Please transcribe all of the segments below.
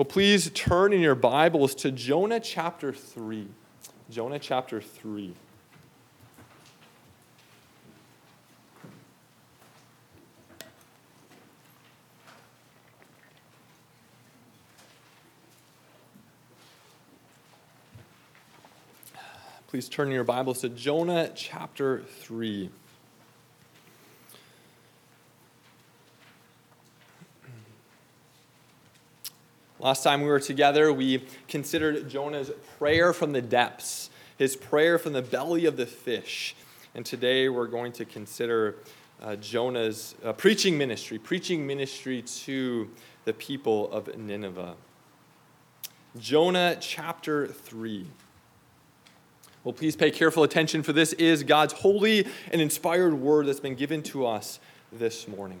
Well, please turn in your Bibles to Jonah chapter 3. Jonah chapter 3. Please turn in your Bibles to Jonah chapter 3. Last time we were together, we considered Jonah's prayer from the depths, his prayer from the belly of the fish. And today we're going to consider uh, Jonah's uh, preaching ministry, preaching ministry to the people of Nineveh. Jonah chapter 3. Well, please pay careful attention, for this is God's holy and inspired word that's been given to us this morning.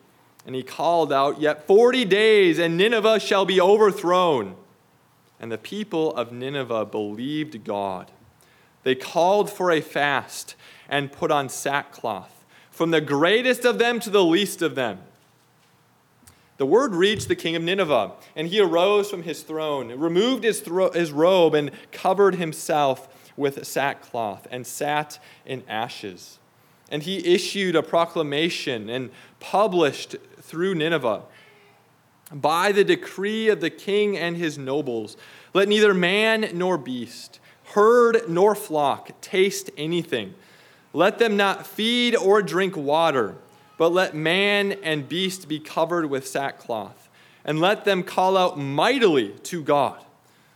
And he called out, Yet 40 days, and Nineveh shall be overthrown. And the people of Nineveh believed God. They called for a fast and put on sackcloth, from the greatest of them to the least of them. The word reached the king of Nineveh, and he arose from his throne, removed his, thro- his robe, and covered himself with sackcloth, and sat in ashes. And he issued a proclamation and published through Nineveh. By the decree of the king and his nobles, let neither man nor beast, herd nor flock taste anything. Let them not feed or drink water, but let man and beast be covered with sackcloth, and let them call out mightily to God.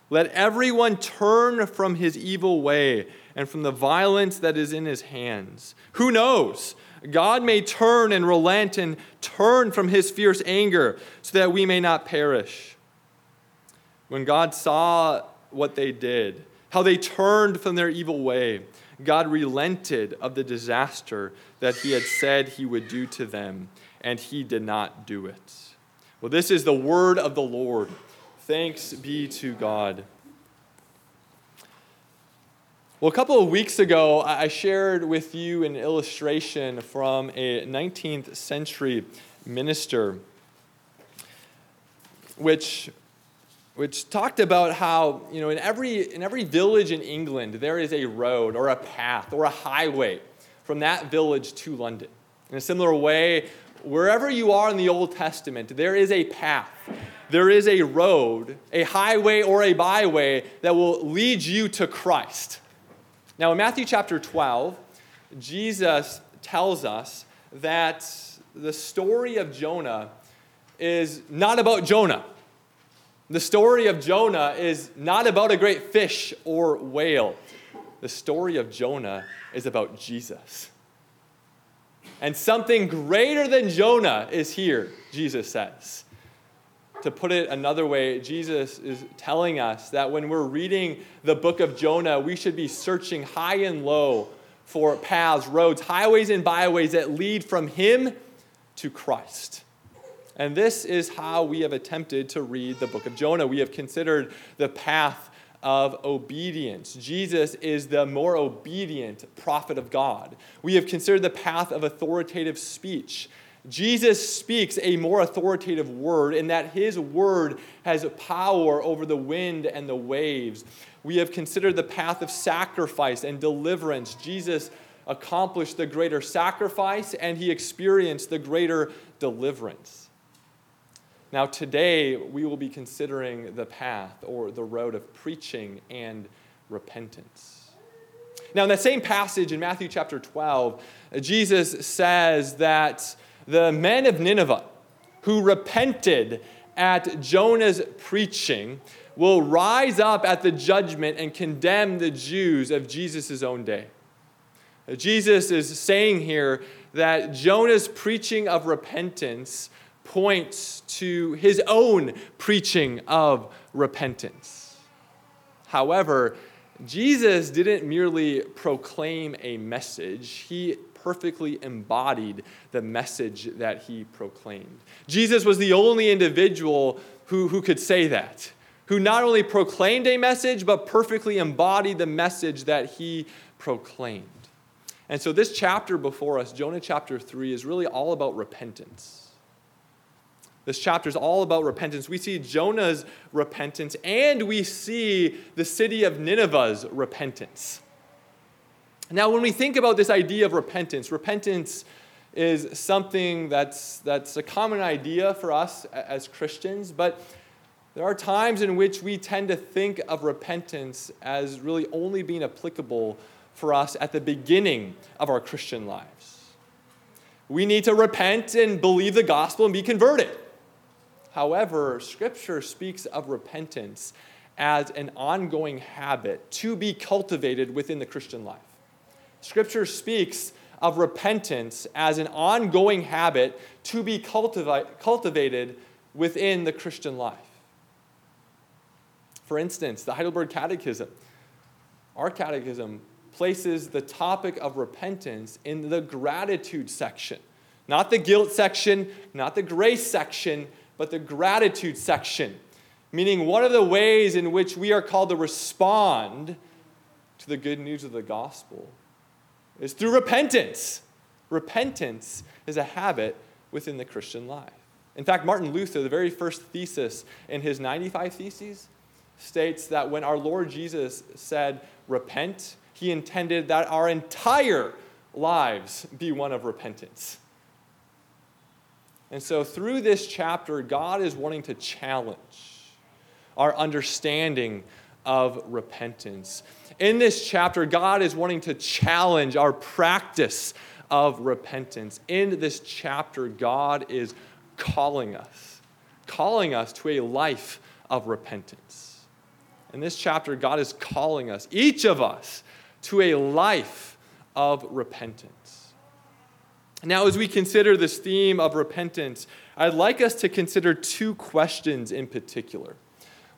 Let everyone turn from his evil way and from the violence that is in his hands. Who knows? God may turn and relent and turn from his fierce anger so that we may not perish. When God saw what they did, how they turned from their evil way, God relented of the disaster that he had said he would do to them, and he did not do it. Well, this is the word of the Lord. Thanks be to God. Well, a couple of weeks ago, I shared with you an illustration from a 19th century minister, which, which talked about how, you know, in every, in every village in England, there is a road or a path or a highway from that village to London. In a similar way, wherever you are in the Old Testament, there is a path, there is a road, a highway or a byway that will lead you to Christ. Now, in Matthew chapter 12, Jesus tells us that the story of Jonah is not about Jonah. The story of Jonah is not about a great fish or whale. The story of Jonah is about Jesus. And something greater than Jonah is here, Jesus says to put it another way, Jesus is telling us that when we're reading the book of Jonah, we should be searching high and low for paths, roads, highways, and byways that lead from Him to Christ. And this is how we have attempted to read the book of Jonah. We have considered the path of obedience. Jesus is the more obedient prophet of God. We have considered the path of authoritative speech. Jesus speaks a more authoritative word in that his word has power over the wind and the waves. We have considered the path of sacrifice and deliverance. Jesus accomplished the greater sacrifice and he experienced the greater deliverance. Now, today, we will be considering the path or the road of preaching and repentance. Now, in that same passage in Matthew chapter 12, Jesus says that the men of Nineveh who repented at Jonah's preaching will rise up at the judgment and condemn the Jews of Jesus' own day. Jesus is saying here that Jonah's preaching of repentance points to his own preaching of repentance. However, Jesus didn't merely proclaim a message, he perfectly embodied the message that he proclaimed. Jesus was the only individual who, who could say that, who not only proclaimed a message, but perfectly embodied the message that he proclaimed. And so, this chapter before us, Jonah chapter 3, is really all about repentance. This chapter is all about repentance. We see Jonah's repentance and we see the city of Nineveh's repentance. Now, when we think about this idea of repentance, repentance is something that's, that's a common idea for us as Christians, but there are times in which we tend to think of repentance as really only being applicable for us at the beginning of our Christian lives. We need to repent and believe the gospel and be converted. However, Scripture speaks of repentance as an ongoing habit to be cultivated within the Christian life. Scripture speaks of repentance as an ongoing habit to be cultiva- cultivated within the Christian life. For instance, the Heidelberg Catechism, our catechism places the topic of repentance in the gratitude section. Not the guilt section, not the grace section, but the gratitude section. Meaning, one of the ways in which we are called to respond to the good news of the gospel is through repentance. Repentance is a habit within the Christian life. In fact, Martin Luther, the very first thesis in his 95 Theses, states that when our Lord Jesus said, Repent, he intended that our entire lives be one of repentance. And so, through this chapter, God is wanting to challenge our understanding of repentance. In this chapter, God is wanting to challenge our practice of repentance. In this chapter, God is calling us, calling us to a life of repentance. In this chapter, God is calling us, each of us, to a life of repentance. Now, as we consider this theme of repentance, I'd like us to consider two questions in particular.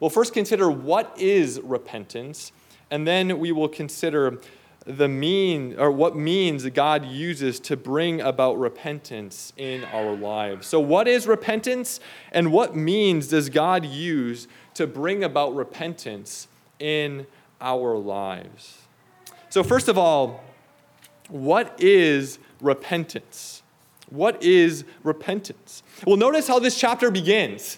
We'll first consider what is repentance, and then we will consider the mean or what means God uses to bring about repentance in our lives. So what is repentance and what means does God use to bring about repentance in our lives? So first of all, what is repentance? What is repentance? Well, notice how this chapter begins.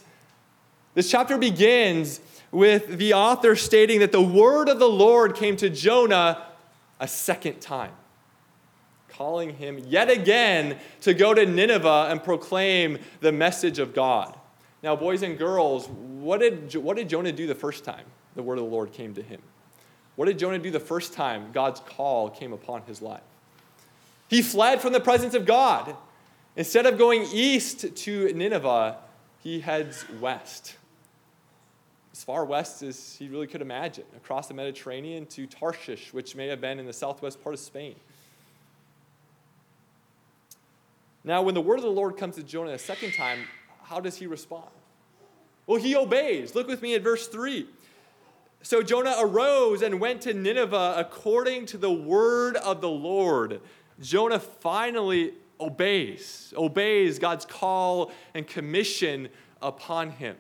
This chapter begins with the author stating that the word of the Lord came to Jonah a second time, calling him yet again to go to Nineveh and proclaim the message of God. Now, boys and girls, what did, what did Jonah do the first time the word of the Lord came to him? What did Jonah do the first time God's call came upon his life? He fled from the presence of God. Instead of going east to Nineveh, he heads west as far west as he really could imagine, across the Mediterranean to Tarshish, which may have been in the southwest part of Spain. Now, when the word of the Lord comes to Jonah a second time, how does he respond? Well, he obeys. Look with me at verse 3. So Jonah arose and went to Nineveh according to the word of the Lord. Jonah finally obeys, obeys God's call and commission upon him.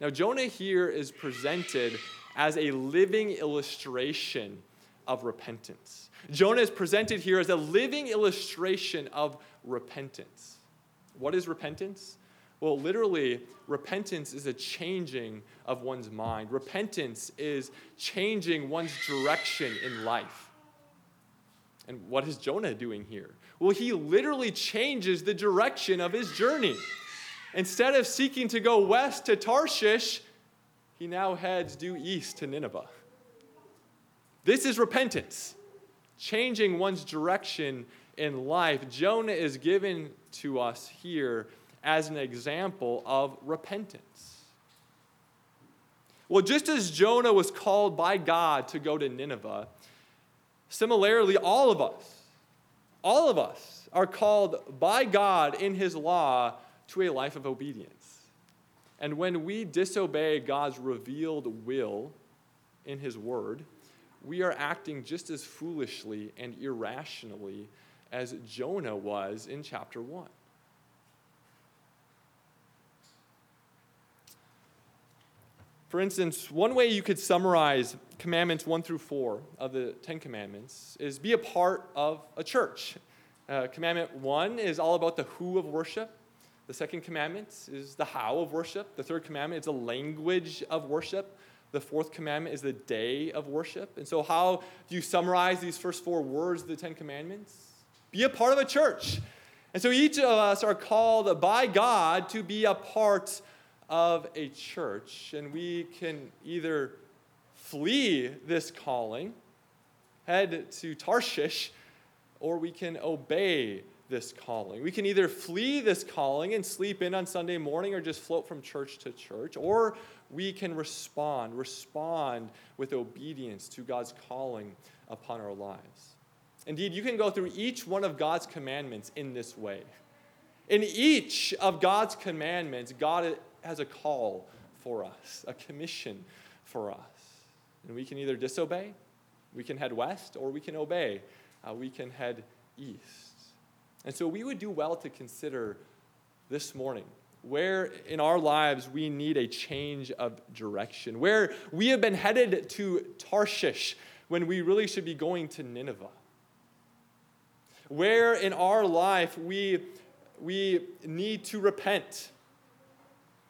Now, Jonah here is presented as a living illustration of repentance. Jonah is presented here as a living illustration of repentance. What is repentance? Well, literally, repentance is a changing of one's mind. Repentance is changing one's direction in life. And what is Jonah doing here? Well, he literally changes the direction of his journey. Instead of seeking to go west to Tarshish, he now heads due east to Nineveh. This is repentance, changing one's direction in life. Jonah is given to us here as an example of repentance. Well, just as Jonah was called by God to go to Nineveh, similarly, all of us, all of us are called by God in his law to a life of obedience. And when we disobey God's revealed will in His Word, we are acting just as foolishly and irrationally as Jonah was in chapter 1. For instance, one way you could summarize commandments 1 through 4 of the Ten Commandments is be a part of a church. Uh, commandment 1 is all about the who of worship. The second commandment is the how of worship. The third commandment is the language of worship. The fourth commandment is the day of worship. And so, how do you summarize these first four words of the Ten Commandments? Be a part of a church. And so, each of us are called by God to be a part of a church. And we can either flee this calling, head to Tarshish, or we can obey this calling. We can either flee this calling and sleep in on Sunday morning or just float from church to church, or we can respond, respond with obedience to God's calling upon our lives. Indeed, you can go through each one of God's commandments in this way. In each of God's commandments, God has a call for us, a commission for us. And we can either disobey, we can head west, or we can obey, uh, we can head east. And so we would do well to consider this morning where in our lives we need a change of direction, where we have been headed to Tarshish when we really should be going to Nineveh, where in our life we, we need to repent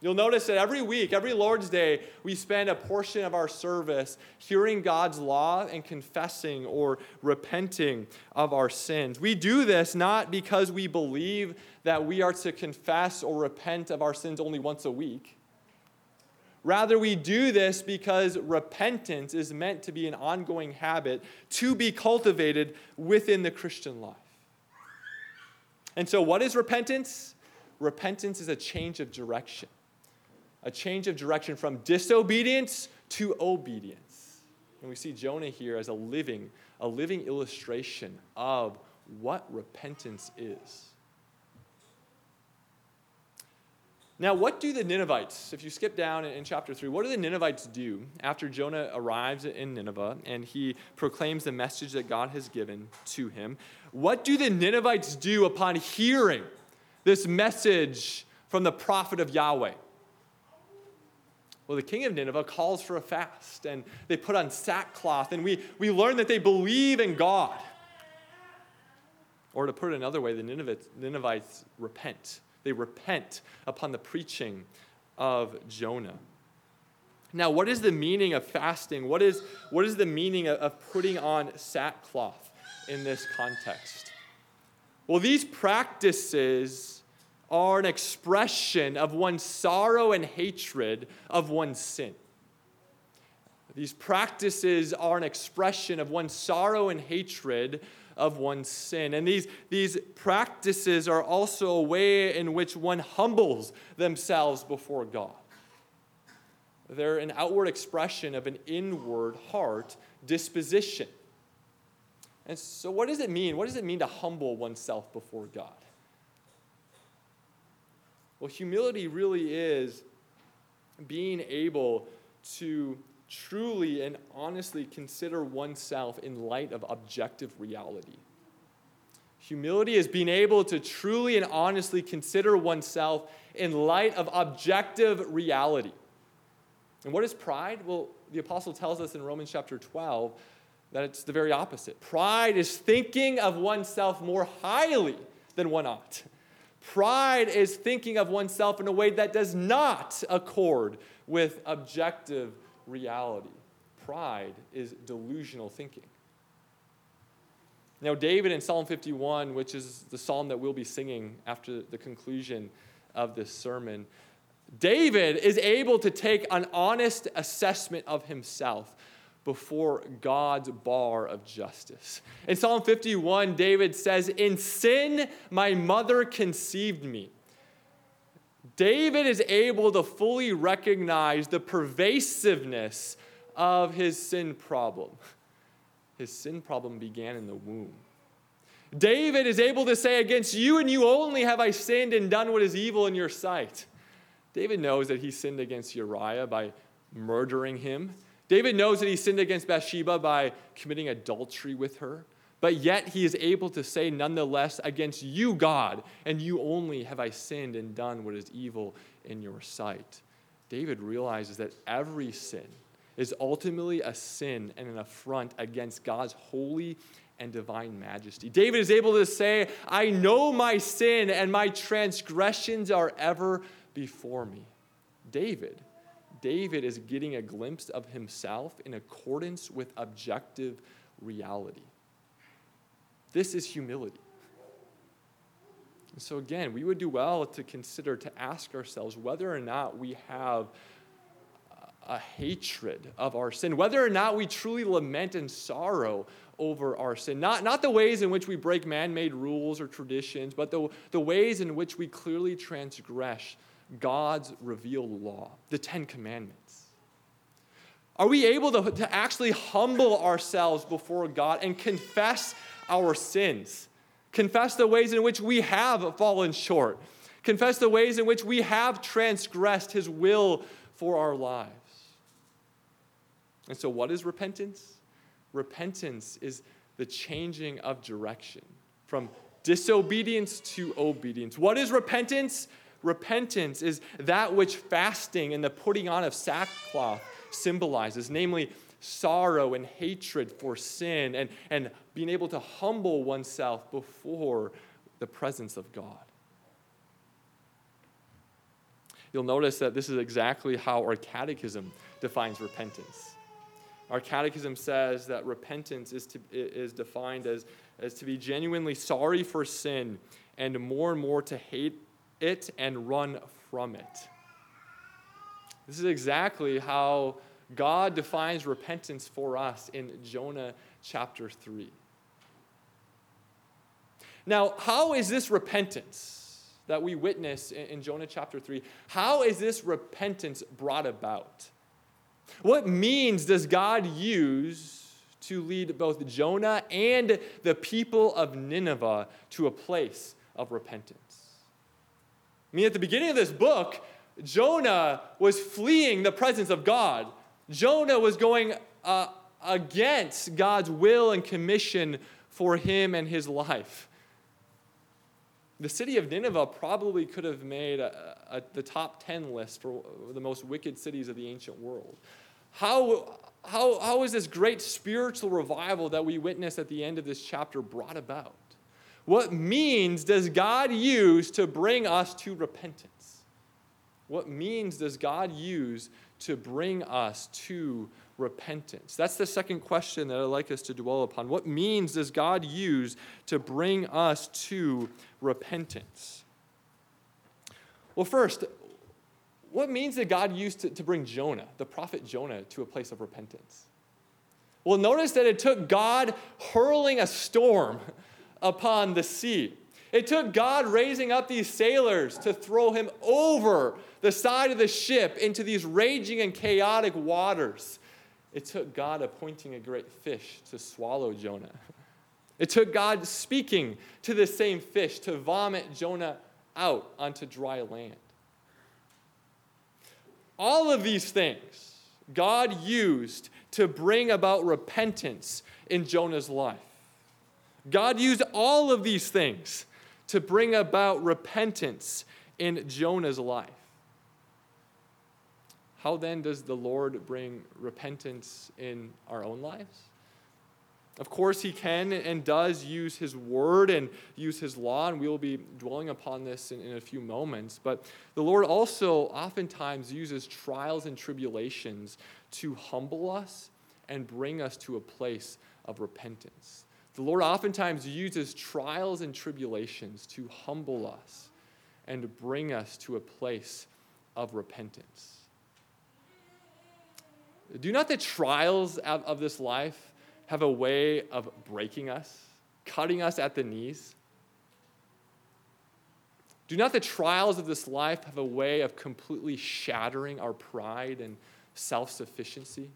You'll notice that every week, every Lord's Day, we spend a portion of our service hearing God's law and confessing or repenting of our sins. We do this not because we believe that we are to confess or repent of our sins only once a week. Rather, we do this because repentance is meant to be an ongoing habit to be cultivated within the Christian life. And so, what is repentance? Repentance is a change of direction a change of direction from disobedience to obedience. And we see Jonah here as a living, a living illustration of what repentance is. Now, what do the Ninevites, if you skip down in, chapter 3, what do the Ninevites do after Jonah arrives in Nineveh and he proclaims the message that God has given to him? What do the Ninevites do upon hearing this message from the prophet of Yahweh? Well, the king of Nineveh calls for a fast, and they put on sackcloth, and we, we learn that they believe in God. Or to put it another way, the Ninevites, Ninevites repent. They repent upon the preaching of Jonah. Now, what is the meaning of fasting? What is, what is the meaning of, of putting on sackcloth in this context? Well, these practices are an expression of one's sorrow and hatred of one's sin. These practices are an expression of one's sorrow and hatred of one's sin. And these, these practices are also a way in which one humbles themselves before God. They're an outward expression of an inward heart disposition. And so, what does it mean? What does it mean to humble oneself before God? Well, humility really is being able to truly and honestly consider oneself in light of objective reality. Humility is being able to truly and honestly consider oneself in light of objective reality. And what is pride? Well, the apostle tells us in Romans chapter 12 that it's the very opposite. Pride is thinking of oneself more highly than one ought. Pride is thinking of oneself in a way that does not accord with objective reality. Pride is delusional thinking. Now, David in Psalm 51, which is the psalm that we'll be singing after the conclusion of this sermon, David is able to take an honest assessment of himself before God's bar of justice. In Psalm 51, David says, In sin, my mother conceived me. David is able to fully recognize the pervasiveness of his sin problem. His sin problem began in the womb. David is able to say, Against you and you only have I sinned and done what is evil in your sight. David knows that he sinned against Uriah by murdering him. David knows that he sinned against Bathsheba by committing adultery with her. But yet he is able to say, nonetheless, against you, God, and you only have I sinned and done what is evil in your sight. David realizes that every sin is ultimately a sin and an affront against God's holy and divine majesty. David is able to say, I know my sin and my transgressions are ever before me. David, David is getting a glimpse of himself in accordance with objective reality. This is humility. And so, again, we would do well to consider, to ask ourselves whether or not we have a hatred of our sin, whether or not we truly lament and sorrow over our sin. Not, not the ways in which we break man made rules or traditions, but the, the ways in which we clearly transgress God's revealed law, the Ten Commandments. Are we able to, to actually humble ourselves before God and confess our sins? Confess the ways in which we have fallen short. Confess the ways in which we have transgressed His will for our lives. And so, what is repentance? Repentance is the changing of direction from disobedience to obedience. What is repentance? Repentance is that which fasting and the putting on of sackcloth symbolizes, namely sorrow and hatred for sin and, and being able to humble oneself before the presence of God. You'll notice that this is exactly how our catechism defines repentance. Our catechism says that repentance is, to, is defined as, as to be genuinely sorry for sin and more and more to hate it and run from it. This is exactly how God defines repentance for us in Jonah chapter 3. Now, how is this repentance that we witness in Jonah chapter 3? How is this repentance brought about? What means does God use to lead both Jonah and the people of Nineveh to a place of repentance? I mean, at the beginning of this book, Jonah was fleeing the presence of God. Jonah was going uh, against God's will and commission for him and his life. The city of Nineveh probably could have made a, a, the top 10 list for the most wicked cities of the ancient world. How, how, how is this great spiritual revival that we witness at the end of this chapter brought about? What means does God use to bring us to repentance? What means does God use to bring us to repentance? That's the second question that I'd like us to dwell upon. What means does God use to bring us to repentance? Well, first, what means did God use to, to bring Jonah, the prophet Jonah, to a place of repentance? Well, notice that it took God hurling a storm upon the sea. It took God raising up these sailors to throw him over the side of the ship into these raging and chaotic waters. It took God appointing a great fish to swallow Jonah. It took God speaking to the same fish to vomit Jonah out onto dry land. All of these things God used to bring about repentance in Jonah's life. God used all of these things to bring about repentance in Jonah's life. How then does the Lord bring repentance in our own lives? Of course, he can and does use his word and use his law, and we will be dwelling upon this in, in, a few moments. But the Lord also oftentimes uses trials and tribulations to humble us and bring us to a place of repentance. The Lord oftentimes uses trials and tribulations to humble us and to bring us to a place of repentance. Do not the trials of, of this life have a way of breaking us, cutting us at the knees? Do not the trials of this life have a way of completely shattering our pride and self sufficiency?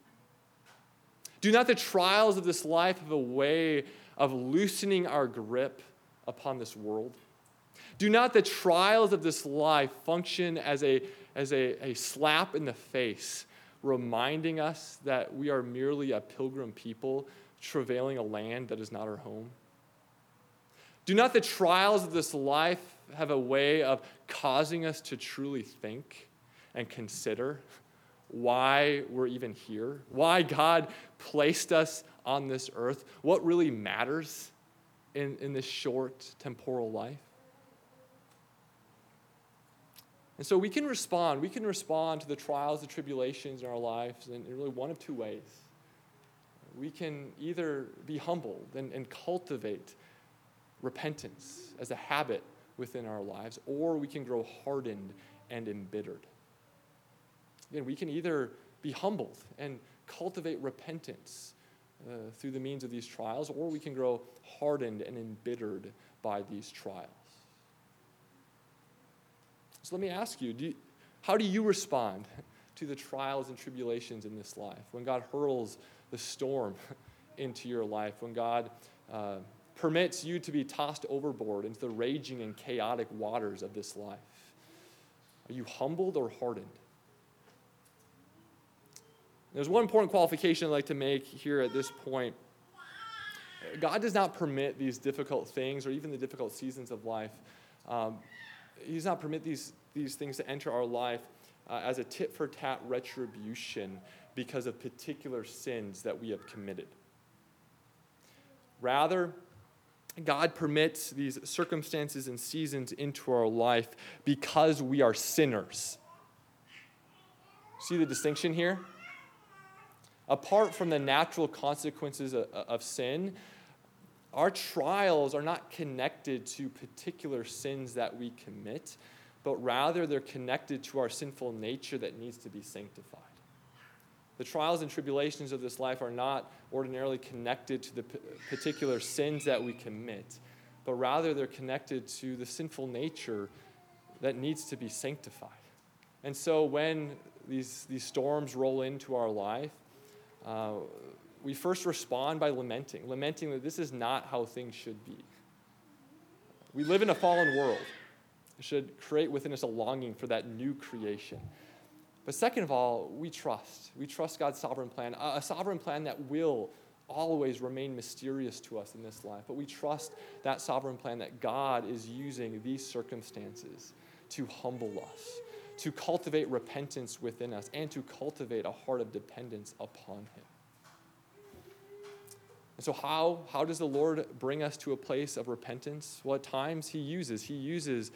Do not the trials of this life have a way of loosening our grip upon this world? Do not the trials of this life function as a, as a, a slap in the face, reminding us that we are merely a pilgrim people travailing a land that is not our home? Do not the trials of this life have a way of causing us to truly think and consider why we're even here, why God placed us on this earth, what really matters in, in this short temporal life? And so we can respond. We can respond to the trials, the tribulations in our lives in really one of two ways. We can either be humbled and, and cultivate repentance as a habit within our lives, or we can grow hardened and embittered. Again, we can either be humbled and cultivate repentance uh, through the means of these trials, or we can grow hardened and embittered by these trials. So let me ask you, do you how do you respond to the trials and tribulations in this life? When God hurls the storm into your life, when God uh, permits you to be tossed overboard into the raging and chaotic waters of this life? Are you humbled or hardened? There's one important qualification I'd like to make here at this point. God does not permit these difficult things or even the difficult seasons of life. Um, he does not permit these, these things to enter our life uh, as a tit for tat retribution because of particular sins that we have committed. Rather, God permits these circumstances and seasons into our life because we are sinners. See the distinction here? Apart from the natural consequences of, of sin, our trials are not connected to particular sins that we commit, but rather they're connected to our sinful nature that needs to be sanctified. The trials and tribulations of this life are not ordinarily connected to the p- particular sins that we commit, but rather they're connected to the sinful nature that needs to be sanctified. And so when these, these storms roll into our life, uh, we first respond by lamenting, lamenting that this is not how things should be. We live in a fallen world. It should create within us a longing for that new creation. But second of all, we trust. We trust God's sovereign plan, a sovereign plan that will always remain mysterious to us in this life. But we trust that sovereign plan that God is using these circumstances to humble us, to cultivate repentance within us, and to cultivate a heart of dependence upon Him. And so, how, how does the Lord bring us to a place of repentance? Well, at times He uses. He uses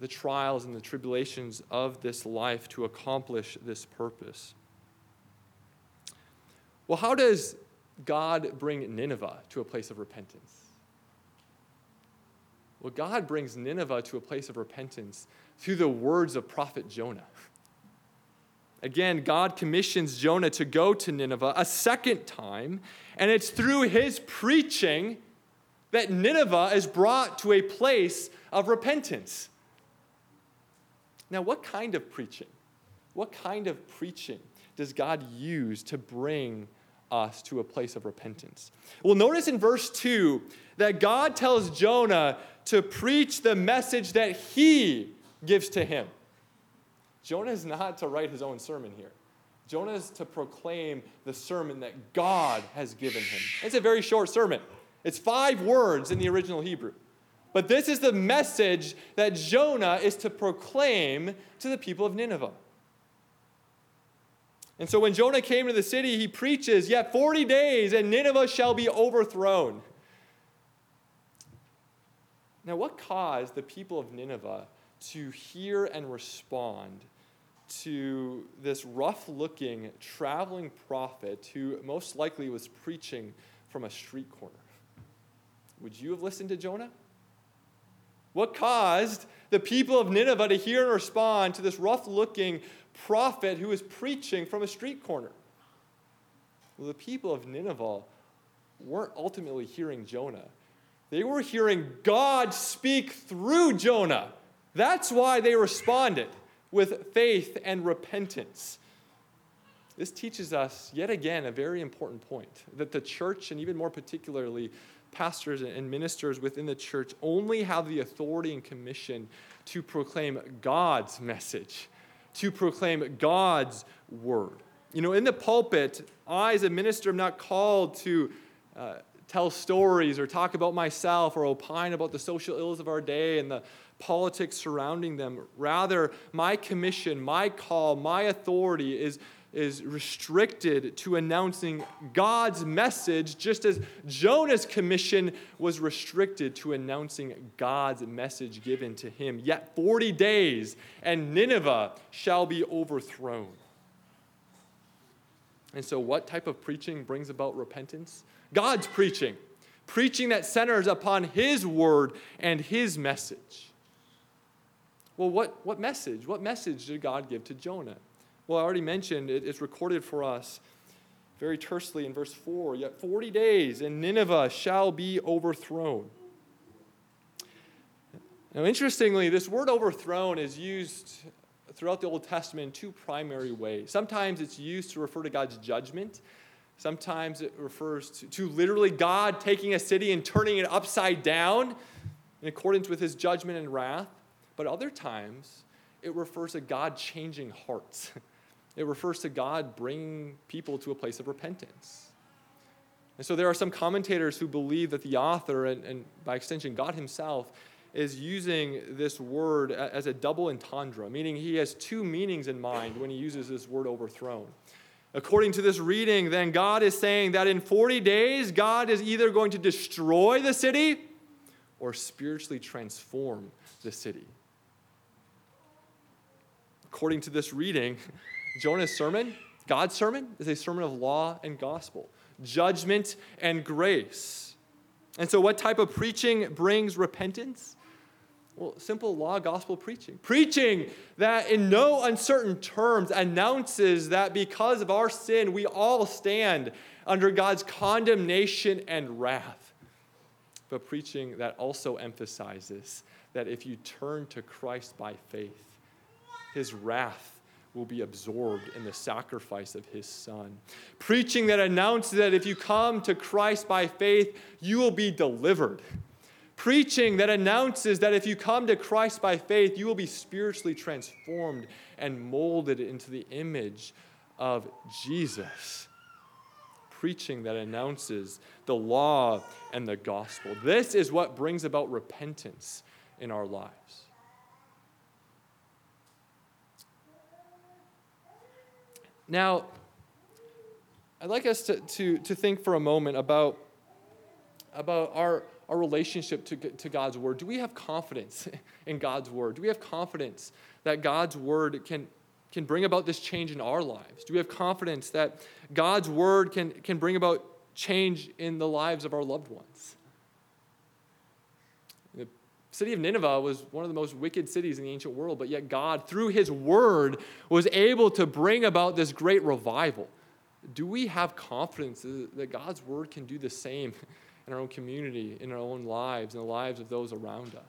the trials and the tribulations of this life to accomplish this purpose. Well, how does God bring Nineveh to a place of repentance? Well, God brings Nineveh to a place of repentance through the words of prophet Jonah. Again, God commissions Jonah to go to Nineveh a second time, and it's through his preaching that Nineveh is brought to a place of repentance. Now, what kind of preaching? What kind of preaching does God use to bring us to a place of repentance? Well, notice in verse 2 that God tells Jonah to preach the message that he gives to him. Jonah is not to write his own sermon here. Jonah is to proclaim the sermon that God has given him. It's a very short sermon. It's five words in the original Hebrew. But this is the message that Jonah is to proclaim to the people of Nineveh. And so when Jonah came to the city, he preaches, Yet 40 days and Nineveh shall be overthrown. Now, what caused the people of Nineveh to hear and respond to this rough looking traveling prophet who most likely was preaching from a street corner? Would you have listened to Jonah? What caused the people of Nineveh to hear and respond to this rough looking prophet who was preaching from a street corner? Well, the people of Nineveh weren't ultimately hearing Jonah, they were hearing God speak through Jonah. That's why they responded with faith and repentance. This teaches us yet again a very important point that the church, and even more particularly pastors and ministers within the church only have the authority and commission to proclaim God's message, to proclaim God's word. You know, in the pulpit, I, as a minister, am not called to uh, tell stories or talk about myself or opine about the social ills of our day and the politics surrounding them. Rather, my commission, my call, my authority is is restricted to announcing God's message, just as Jonah's commission was restricted to announcing God's message given to him. Yet 40 days, and Nineveh shall be overthrown. And so, what type of preaching brings about repentance? God's preaching, preaching that centers upon His word and His message. Well, what, what message? What message did God give to Jonah? Well, I already mentioned it, it's recorded for us very tersely in verse 4 Yet 40 days, and Nineveh shall be overthrown. Now, interestingly, this word overthrown is used throughout the Old Testament in two primary ways. Sometimes it's used to refer to God's judgment, sometimes it refers to, to literally God taking a city and turning it upside down in accordance with his judgment and wrath. But other times, it refers to God changing hearts. It refers to God bringing people to a place of repentance. And so there are some commentators who believe that the author, and, and by extension, God himself, is using this word as a double entendre, meaning he has two meanings in mind when he uses this word overthrown. According to this reading, then God is saying that in 40 days, God is either going to destroy the city or spiritually transform the city. According to this reading, Jonah's sermon, God's sermon, is a sermon of law and gospel, judgment and grace. And so, what type of preaching brings repentance? Well, simple law gospel preaching. Preaching that in no uncertain terms announces that because of our sin, we all stand under God's condemnation and wrath. But preaching that also emphasizes that if you turn to Christ by faith, his wrath will be absorbed in the sacrifice of his son. Preaching that announces that if you come to Christ by faith, you will be delivered. Preaching that announces that if you come to Christ by faith, you will be spiritually transformed and molded into the image of Jesus. Preaching that announces the law and the gospel. This is what brings about repentance in our lives. Now, I'd like us to, to, to think for a moment about, about our, our relationship to, to God's Word. Do we have confidence in God's Word? Do we have confidence that God's Word can, can bring about this change in our lives? Do we have confidence that God's Word can, can bring about change in the lives of our loved ones? City of Nineveh was one of the most wicked cities in the ancient world, but yet God, through his word, was able to bring about this great revival. Do we have confidence that God's word can do the same in our own community, in our own lives, in the lives of those around us?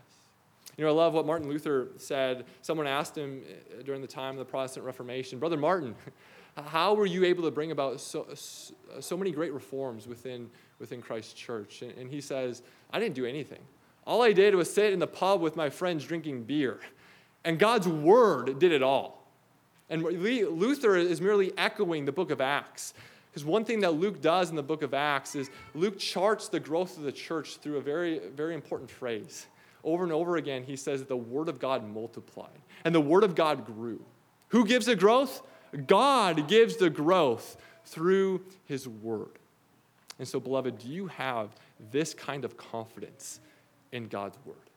You know, I love what Martin Luther said. Someone asked him uh, during the time of the Protestant Reformation, Brother Martin, how were you able to bring about so, so many great reforms within, within Christ's church? And, and he says, I didn't do anything. All I did was sit in the pub with my friends drinking beer. And God's word did it all. And Luther is merely echoing the book of Acts. Because one thing that Luke does in the book of Acts is Luke charts the growth of the church through a very, very important phrase. Over and over again, he says that the word of God multiplied and the word of God grew. Who gives the growth? God gives the growth through his word. And so, beloved, do you have this kind of confidence in God's word.